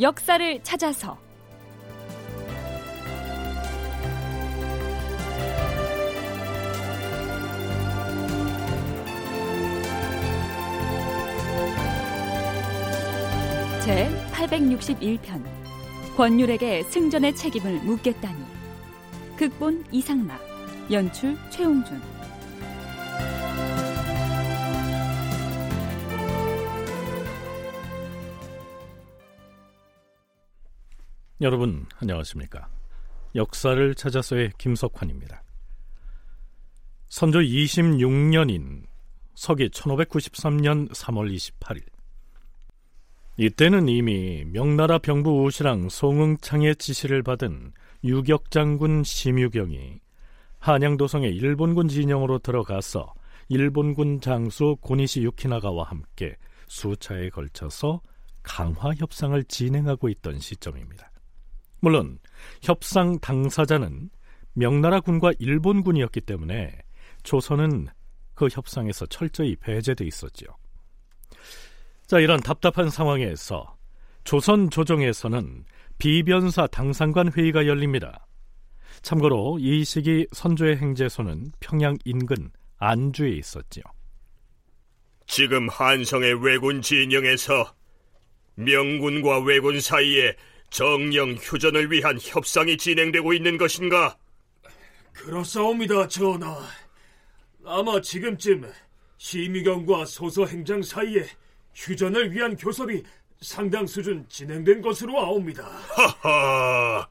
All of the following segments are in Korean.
역사를 찾아서. 제 861편. 권율에게 승전의 책임을 묻겠다니. 극본 이상락. 연출 최홍준 여러분 안녕하십니까? 역사를 찾아서의 김석환입니다. 선조 26년인 서기 1593년 3월 28일 이때는 이미 명나라 병부 우시랑 송응창의 지시를 받은 유격장군 심유경이 한양도성의 일본군 진영으로 들어가서 일본군 장수 고니시 유키나가와 함께 수차에 걸쳐서 강화 협상을 진행하고 있던 시점입니다. 물론 협상 당사자는 명나라 군과 일본군이었기 때문에 조선은 그 협상에서 철저히 배제돼 있었죠. 자, 이런 답답한 상황에서 조선 조정에서는 비변사 당상관 회의가 열립니다. 참고로 이 시기 선조의 행제소는 평양 인근 안주에 있었지요. 지금 한성의 왜군 진영에서 명군과 왜군 사이에 정령 휴전을 위한 협상이 진행되고 있는 것인가? 그렇사옵니다, 전하. 아마 지금쯤 시미경과 소서 행장 사이에 휴전을 위한 교섭이 상당 수준 진행된 것으로 아옵니다. 하하!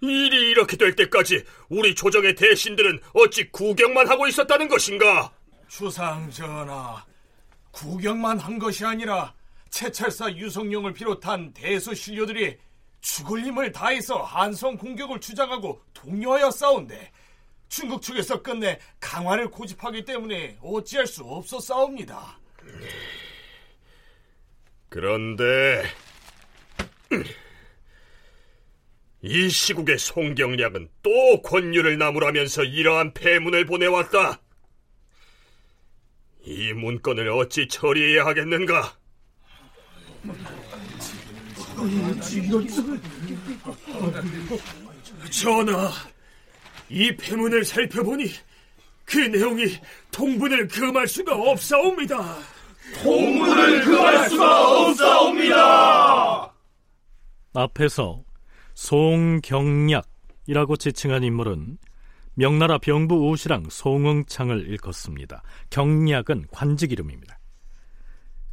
일이 이렇게 될 때까지 우리 조정의 대신들은 어찌 구경만 하고 있었다는 것인가? 주상 전하, 구경만 한 것이 아니라 채찰사 유성룡을 비롯한 대수 신료들이 죽을 힘을 다해서 한성 공격을 주장하고 독려하여 싸운데 중국 측에서 끝내 강화를 고집하기 때문에 어찌할 수 없어 싸웁니다. 그런데 이 시국의 송경략은 또 권유를 나무라면서 이러한 폐문을 보내왔다. 이 문건을 어찌 처리해야 하겠는가? 전하, 이 폐문을 살펴보니 그 내용이 통분을 금할 수가 없사옵니다. 통문을 금할 수가 없사옵니다. 앞에서 송경략이라고 지칭한 인물은 명나라 병부 우시랑 송응창을 일컫습니다. 경략은 관직 이름입니다.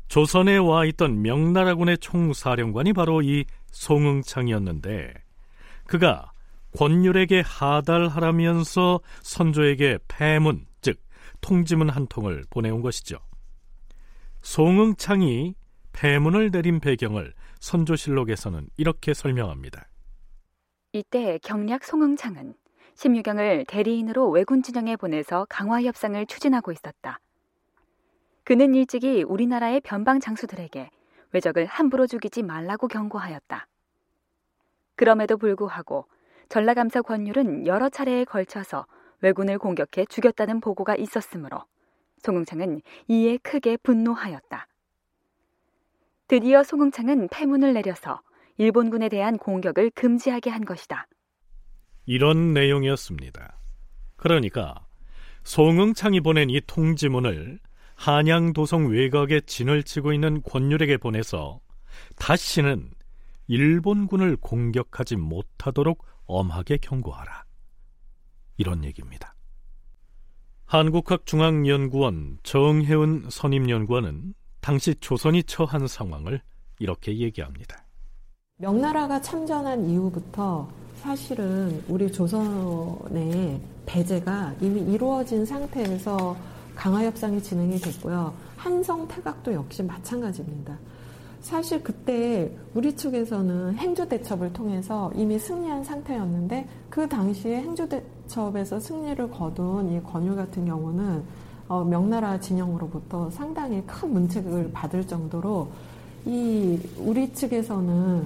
조선에 와 있던 명나라군의 총사령관이 바로 이 송응창이었는데 그가 권율에게 하달하라면서 선조에게 폐문, 즉 통지문 한 통을 보내온 것이죠. 송응창이 폐문을 내린 배경을 선조실록에서는 이렇게 설명합니다. 이때 경략 송응창은 심유경을 대리인으로 왜군 진영에 보내서 강화 협상을 추진하고 있었다. 그는 일찍이 우리나라의 변방 장수들에게 왜적을 함부로 죽이지 말라고 경고하였다. 그럼에도 불구하고 전라감사 권율은 여러 차례에 걸쳐서 왜군을 공격해 죽였다는 보고가 있었으므로 송응창은 이에 크게 분노하였다. 드디어 송응창은 패문을 내려서 일본군에 대한 공격을 금지하게 한 것이다. 이런 내용이었습니다. 그러니까 송응창이 보낸 이 통지문을 한양 도성 외곽에 진을 치고 있는 권율에게 보내서 다시는 일본군을 공격하지 못하도록 엄하게 경고하라. 이런 얘기입니다. 한국학중앙연구원 정혜은 선임연구원은 당시 조선이 처한 상황을 이렇게 얘기합니다. 명나라가 참전한 이후부터 사실은 우리 조선의 배제가 이미 이루어진 상태에서 강화 협상이 진행이 됐고요. 한성 태각도 역시 마찬가지입니다. 사실 그때 우리 측에서는 행주대첩을 통해서 이미 승리한 상태였는데 그 당시에 행주대첩에서 승리를 거둔 이 권율 같은 경우는 어, 명나라 진영으로부터 상당히 큰 문책을 받을 정도로 이 우리 측에서는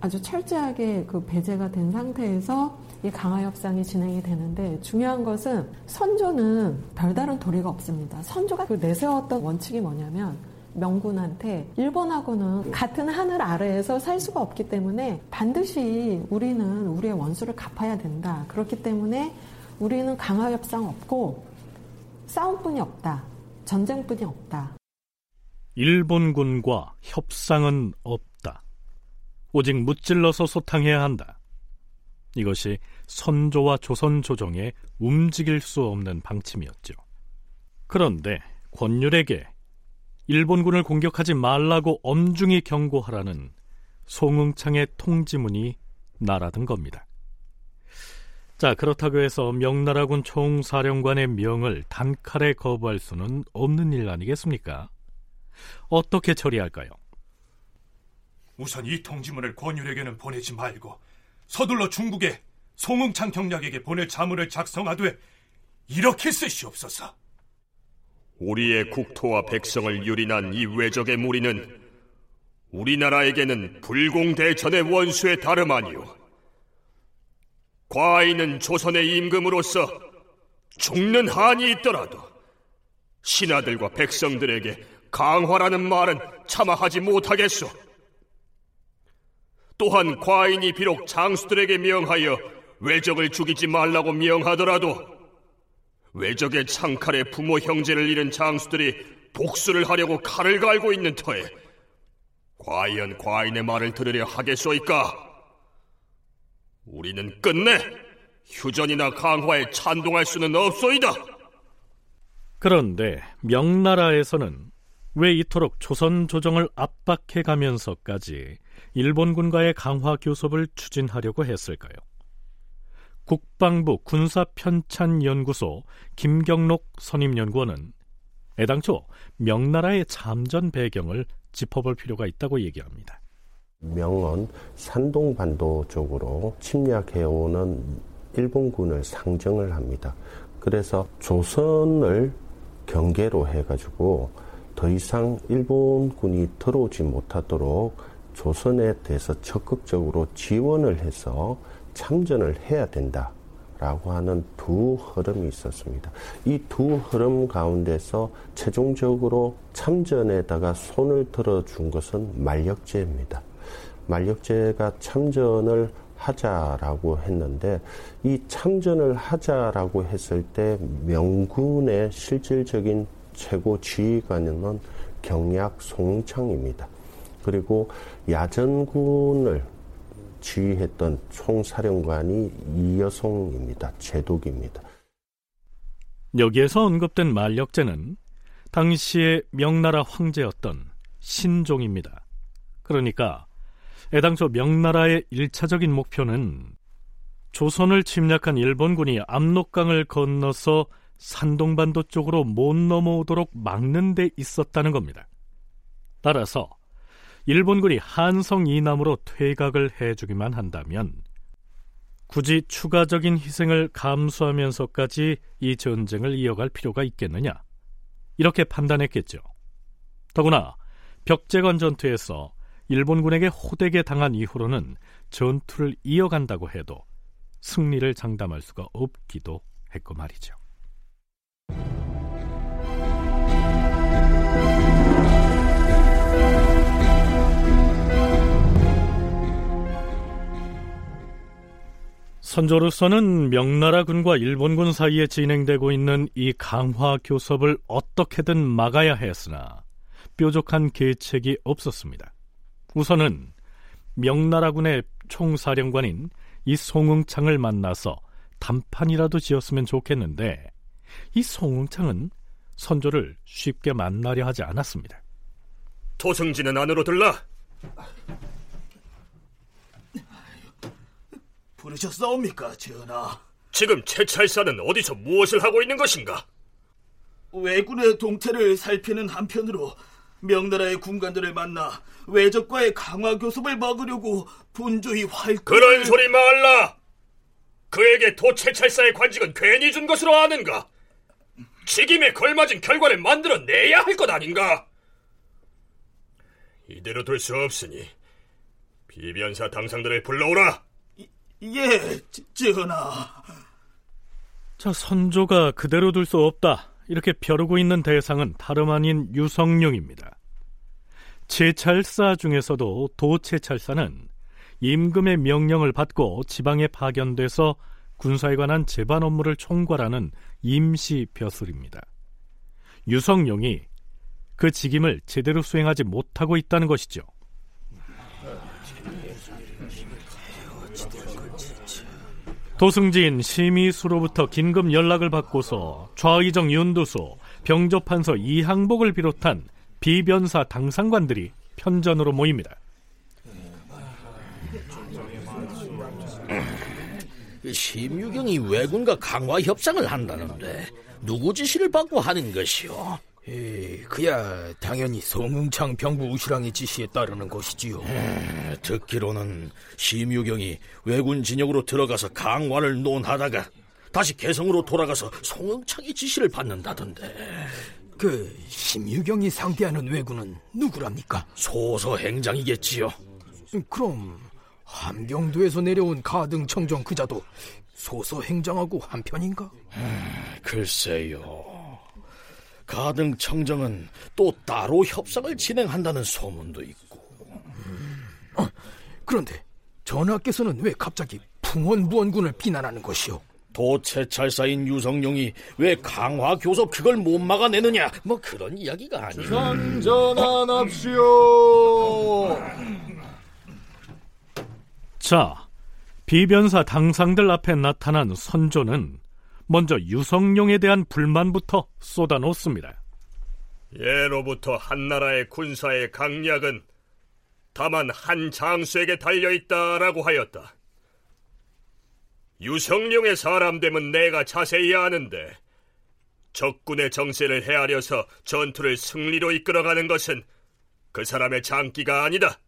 아주 철저하게 그 배제가 된 상태에서 이 강화 협상이 진행이 되는데 중요한 것은 선조는 별다른 도리가 없습니다. 선조가 그 내세웠던 원칙이 뭐냐면 명군한테 일본하고는 같은 하늘 아래에서 살 수가 없기 때문에 반드시 우리는 우리의 원수를 갚아야 된다. 그렇기 때문에 우리는 강화 협상 없고 싸움뿐이 없다. 전쟁뿐이 없다. 일본군과 협상은 없다. 오직 무찔러서 소탕해야 한다. 이것이 선조와 조선 조정에 움직일 수 없는 방침이었죠. 그런데 권율에게 일본군을 공격하지 말라고 엄중히 경고하라는 송응창의 통지문이 날아든 겁니다. 자, 그렇다고 해서 명나라군 총사령관의 명을 단칼에 거부할 수는 없는 일 아니겠습니까? 어떻게 처리할까요? 우선 이 통지문을 권율에게는 보내지 말고 서둘러 중국에 송응창 경략에게 보낼 자문을 작성하되 이렇게 쓰시옵소서. 우리의 국토와 백성을 유린한 이 외적의 무리는 우리나라에게는 불공대전의 원수에 다름 아니오. 과인은 조선의 임금으로서 죽는 한이 있더라도 신하들과 백성들에게 강화라는 말은 차마 하지 못하겠소. 또한 과인이 비록 장수들에게 명하여 외적을 죽이지 말라고 명하더라도 외적의 창칼에 부모 형제를 잃은 장수들이 복수를 하려고 칼을 갈고 있는 터에 과연 과인의 말을 들으려 하겠소이까? 우리는 끝내 휴전이나 강화에 찬동할 수는 없소이다. 그런데 명나라에서는 왜 이토록 조선 조정을 압박해 가면서까지 일본군과의 강화 교섭을 추진하려고 했을까요? 국방부 군사편찬연구소 김경록 선임연구원은 애당초 명나라의 참전 배경을 짚어볼 필요가 있다고 얘기합니다. 명언 산동반도 쪽으로 침략해오는 일본군을 상정을 합니다. 그래서 조선을 경계로 해가지고 더 이상 일본군이 들어오지 못하도록 조선에 대해서 적극적으로 지원을 해서 참전을 해야 된다. 라고 하는 두 흐름이 있었습니다. 이 두 흐름 가운데서 최종적으로 참전에다가 손을 들어준 것은 만력제입니다. 만력제가 참전을 하자라고 했는데 이 참전을 하자라고 했을 때 명군의 실질적인 최고 지휘관은 경약 송창입니다. 그리고 야전군을 지휘했던 총사령관이 이여송입니다. 제독입니다. 여기에서 언급된 만력제는 당시의 명나라 황제였던 신종입니다. 그러니까 애당초 명나라의 일차적인 목표는 조선을 침략한 일본군이 압록강을 건너서 산동반도 쪽으로 못 넘어오도록 막는 데 있었다는 겁니다. 따라서 일본군이 한성 이남으로 퇴각을 해주기만 한다면 굳이 추가적인 희생을 감수하면서까지 이 전쟁을 이어갈 필요가 있겠느냐? 이렇게 판단했겠죠. 더구나 벽제관 전투에서 일본군에게 호되게 당한 이후로는 전투를 이어간다고 해도 승리를 장담할 수가 없기도 했고 말이죠. 선조로서는 명나라 군과 일본군 사이에 진행되고 있는 이 강화 교섭을 어떻게든 막아야 했으나 뾰족한 계책이 없었습니다. 우선은 명나라 군의 총사령관인 이 송응창을 만나서 단판이라도 지었으면 좋겠는데 이 송응창은 선조를 쉽게 만나려 하지 않았습니다. 토승지는 안으로 들라. 부르셨사옵니까, 전하? 지금 채찰사는 어디서 무엇을 하고 있는 것인가? 왜군의 동태를 살피는 한편으로 명나라의 군관들을 만나 외적과의 강화 교섭을 막으려고 분주히 활동 그런 소리 말라. 그에게 도채찰사의 관직은 괜히 준 것으로 아는가? 직임에 걸맞은 결과를 만들어내야 할 것 아닌가? 이대로 둘 수 없으니 비변사 당상들을 불러오라. 예, 전하. 자, 선조가 그대로 둘 수 없다. 이렇게 벼르고 있는 대상은 다름 아닌 유성룡입니다. 채찰사 중에서도 도채찰사는 임금의 명령을 받고 지방에 파견돼서 군사에 관한 재반 업무를 총괄하는 임시 벼슬입니다. 유성룡이 그 직임을 제대로 수행하지 못하고 있다는 것이죠. 도승진 심의수로부터 긴급 연락을 받고서 좌의정 윤두소, 병조판서 이항복을 비롯한 비변사 당상관들이 편전으로 모입니다. 심유경이 왜군과 강화 협상을 한다는데 누구 지시를 받고 하는 것이오? 에 그야 당연히 송응창 병부 우시랑의 지시에 따르는 것이지요. 음, 듣기로는 심유경이 왜군 진영으로 들어가서 강화를 논하다가 다시 개성으로 돌아가서 송응창의 지시를 받는다던데. 그 심유경이 상대하는 왜군은 누구랍니까? 소서 행장이겠지요. 그럼 함경도에서 내려온 가등 청정 그자도 소서 행장하고 한편인가? 음, 글쎄요. 가등 청정은 또 따로 협상을 진행한다는 소문도 있고. 음, 어, 그런데 전하께서는 왜 갑자기 풍원부원군을 비난하는 것이오? 도채찰사인 유성룡이 왜 강화 교섭 그걸 못 막아내느냐 뭐 그런 이야기가 아니에요. 주상전환합시오. 자, 비변사 당상들 앞에 나타난 선조는 먼저 유성룡에 대한 불만부터 쏟아놓습니다. 예로부터 한나라의 군사의 강약은 다만 한 장수에게 달려있다라고 하였다. 유성룡의 사람됨은 내가 자세히 아는데 적군의 정세를 헤아려서 전투를 승리로 이끌어가는 것은 그 사람의 장기가 아니다.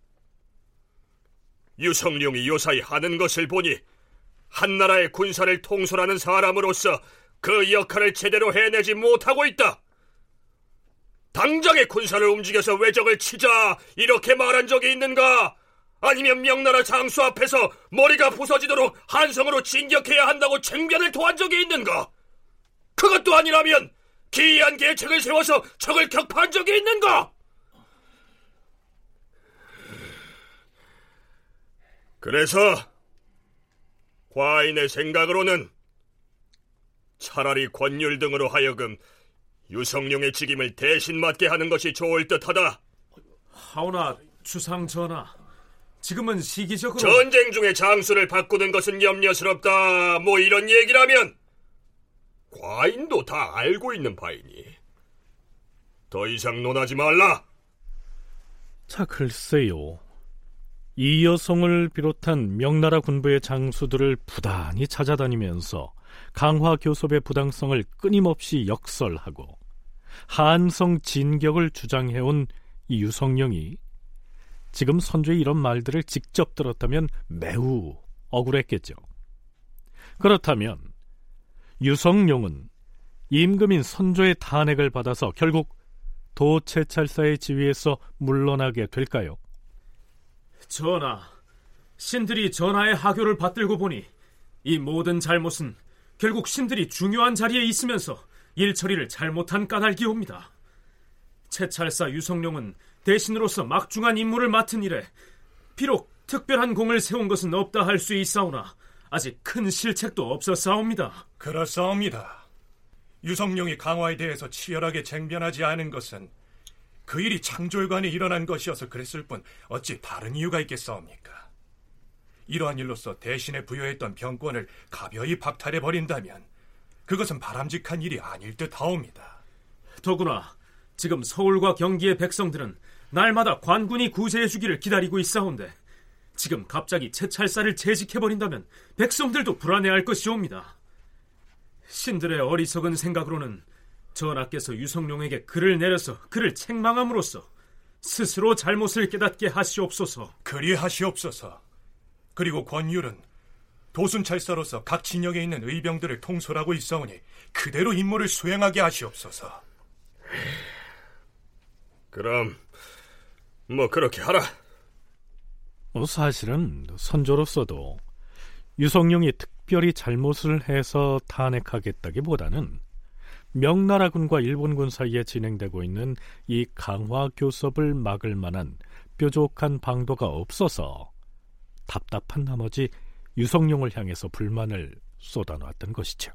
유성룡이 요사이 하는 것을 보니 한나라의 군사를 통솔하는 사람으로서 그 역할을 제대로 해내지 못하고 있다. 당장의 군사를 움직여서 외적을 치자 이렇게 말한 적이 있는가? 아니면 명나라 장수 앞에서 머리가 부서지도록 한성으로 진격해야 한다고 쟁변을 토한 적이 있는가? 그것도 아니라면 기이한 계책을 세워서 적을 격파한 적이 있는가? 그래서 과인의 생각으로는 차라리 권율 등으로 하여금 유성룡의 직임을 대신 맡게 하는 것이 좋을 듯하다. 하오나 주상 전하, 지금은 시기적으로 전쟁 중에 장수를 바꾸는 것은 염려스럽다. 뭐 이런 얘기라면 과인도 다 알고 있는 바이니 더 이상 논하지 말라. 자, 글쎄요. 이 여성을 비롯한 명나라 군부의 장수들을 부단히 찾아다니면서 강화 교섭의 부당성을 끊임없이 역설하고 한성 진격을 주장해온 이 유성룡이 지금 선조의 이런 말들을 직접 들었다면 매우 억울했겠죠. 그렇다면 유성룡은 임금인 선조의 탄핵을 받아서 결국 도채찰사의 지위에서 물러나게 될까요? 전하, 신들이 전하의 하교를 받들고 보니 이 모든 잘못은 결국 신들이 중요한 자리에 있으면서 일 처리를 잘못한 까닭이옵니다. 채찰사 유성룡은 대신으로서 막중한 임무를 맡은 일에 비록 특별한 공을 세운 것은 없다 할 수 있사오나 아직 큰 실책도 없었사옵니다. 그렇사옵니다. 유성룡이 강화에 대해서 치열하게 쟁변하지 않은 것은 그 일이 창졸관에 일어난 것이어서 그랬을 뿐 어찌 다른 이유가 있겠사옵니까? 이러한 일로서 대신에 부여했던 병권을 가벼이 박탈해 버린다면 그것은 바람직한 일이 아닐 듯하옵니다. 더구나 지금 서울과 경기의 백성들은 날마다 관군이 구제해 주기를 기다리고 있사온데 지금 갑자기 채찰사를 채직해 버린다면 백성들도 불안해할 것이옵니다. 신들의 어리석은 생각으로는 전하께서 유성룡에게 글을 내려서 그를 책망함으로써 스스로 잘못을 깨닫게 하시옵소서. 그리하시옵소서. 그리고 권율은 도순찰사로서 각 진영에 있는 의병들을 통솔하고 있사오니 그대로 임무를 수행하게 하시옵소서. 그럼 뭐 그렇게 하라. 뭐 사실은 선조로서도 유성룡이 특별히 잘못을 해서 탄핵하겠다기보다는 명나라군과 일본군 사이에 진행되고 있는 이 강화 교섭을 막을 만한 뾰족한 방도가 없어서 답답한 나머지 유성룡을 향해서 불만을 쏟아놓았던 것이죠.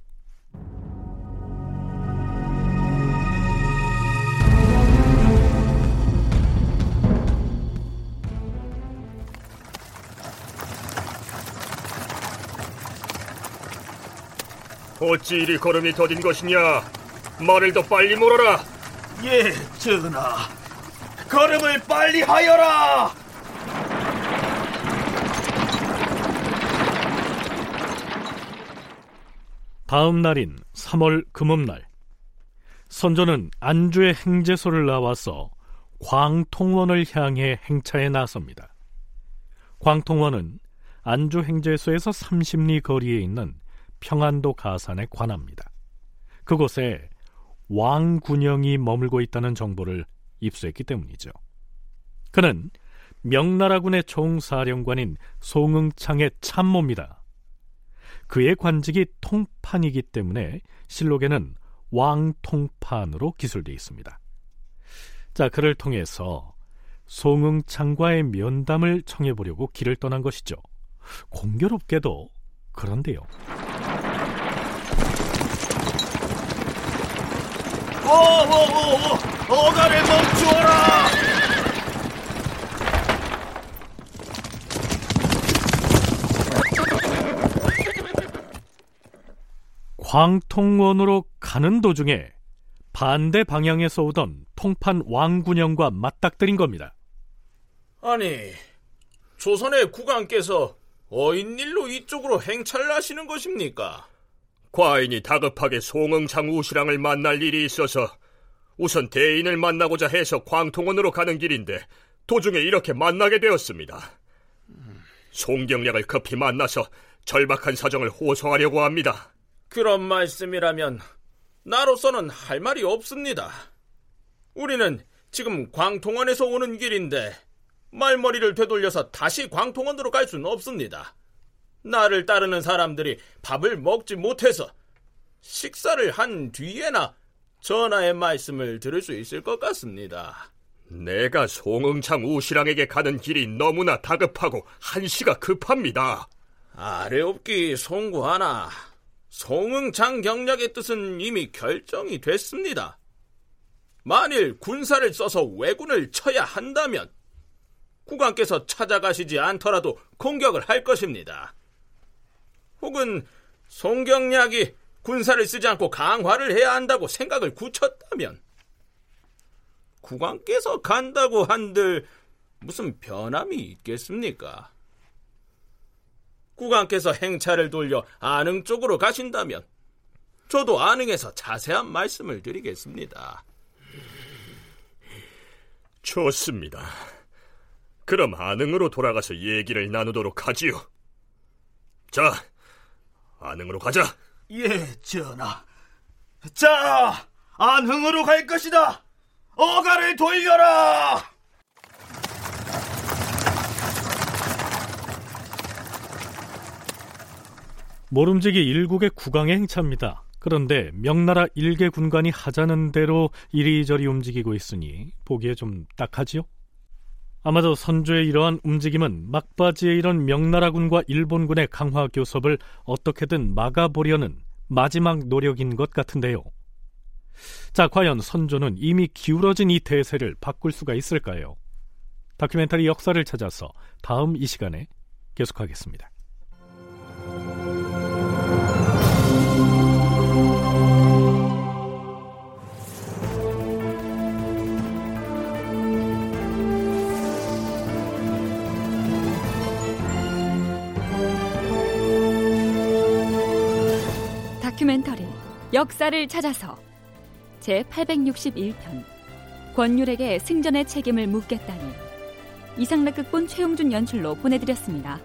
어찌 이리 걸음이 더딘 것이냐? 말을 더 빨리 몰아라. 예, 전하. 걸음을 빨리 하여라. 다음 날인 3월 금음날 선조는 안주의 행제소를 나와서 광통원을 향해 행차에 나섭니다. 광통원은 안주 행제소에서 30리 거리에 있는 평안도 가산에 관합니다. 그곳에 왕군영이 머물고 있다는 정보를 입수했기 때문이죠. 그는 명나라군의 총사령관인 송응창의 참모입니다. 그의 관직이 통판이기 때문에 실록에는 왕통판으로 기술되어 있습니다. 자, 그를 통해서 송응창과의 면담을 청해보려고 길을 떠난 것이죠. 공교롭게도 그런데요. 오오오오 어가를 멈추어라 광통원으로 가는 도중에 반대 방향에서 오던 통판 왕군영과 맞닥뜨린 겁니다. 아니, 조선의 국왕께서 어인 일로 이쪽으로 행차를 하시는 것입니까? 과인이 다급하게 송응창 우시랑을 만날 일이 있어서 우선 대인을 만나고자 해서 광통원으로 가는 길인데 도중에 이렇게 만나게 되었습니다. 송경략을 급히 만나서 절박한 사정을 호소하려고 합니다. 그런 말씀이라면 나로서는 할 말이 없습니다. 우리는 지금 광통원에서 오는 길인데 말머리를 되돌려서 다시 광통원으로 갈 수는 없습니다. 나를 따르는 사람들이 밥을 먹지 못해서 식사를 한 뒤에나 전하의 말씀을 들을 수 있을 것 같습니다. 내가 송응창 우시랑에게 가는 길이 너무나 다급하고 한시가 급합니다. 아래옵기 송구하나 송응창 경략의 뜻은 이미 결정이 됐습니다. 만일 군사를 써서 왜군을 쳐야 한다면 국왕께서 찾아가시지 않더라도 공격을 할 것입니다. 혹은 송경략이 군사를 쓰지 않고 강화를 해야 한다고 생각을 굳혔다면 국왕께서 간다고 한들 무슨 변함이 있겠습니까? 국왕께서 행차를 돌려 안흥 쪽으로 가신다면 저도 안흥에서 자세한 말씀을 드리겠습니다. 좋습니다. 그럼 안흥으로 돌아가서 얘기를 나누도록 하지요. 자, 안흥으로 가자. 예, 전하. 자, 안흥으로 갈 것이다. 어가를 돌려라. 모름지기 일국의 국왕의 행차입니다. 그런데 명나라 일개 군관이 하자는 대로 이리저리 움직이고 있으니 보기에 좀 딱하지요? 아마도 선조의 이러한 움직임은 막바지에 이런 명나라군과 일본군의 강화 교섭을 어떻게든 막아보려는 마지막 노력인 것 같은데요. 자, 과연 선조는 이미 기울어진 이 대세를 바꿀 수가 있을까요? 다큐멘터리 역사를 찾아서 다음 이 시간에 계속하겠습니다. 역사를 찾아서 제 861편 권율에게 승전의 책임을 묻겠다니 이상락극본 최용준 연출로 보내드렸습니다.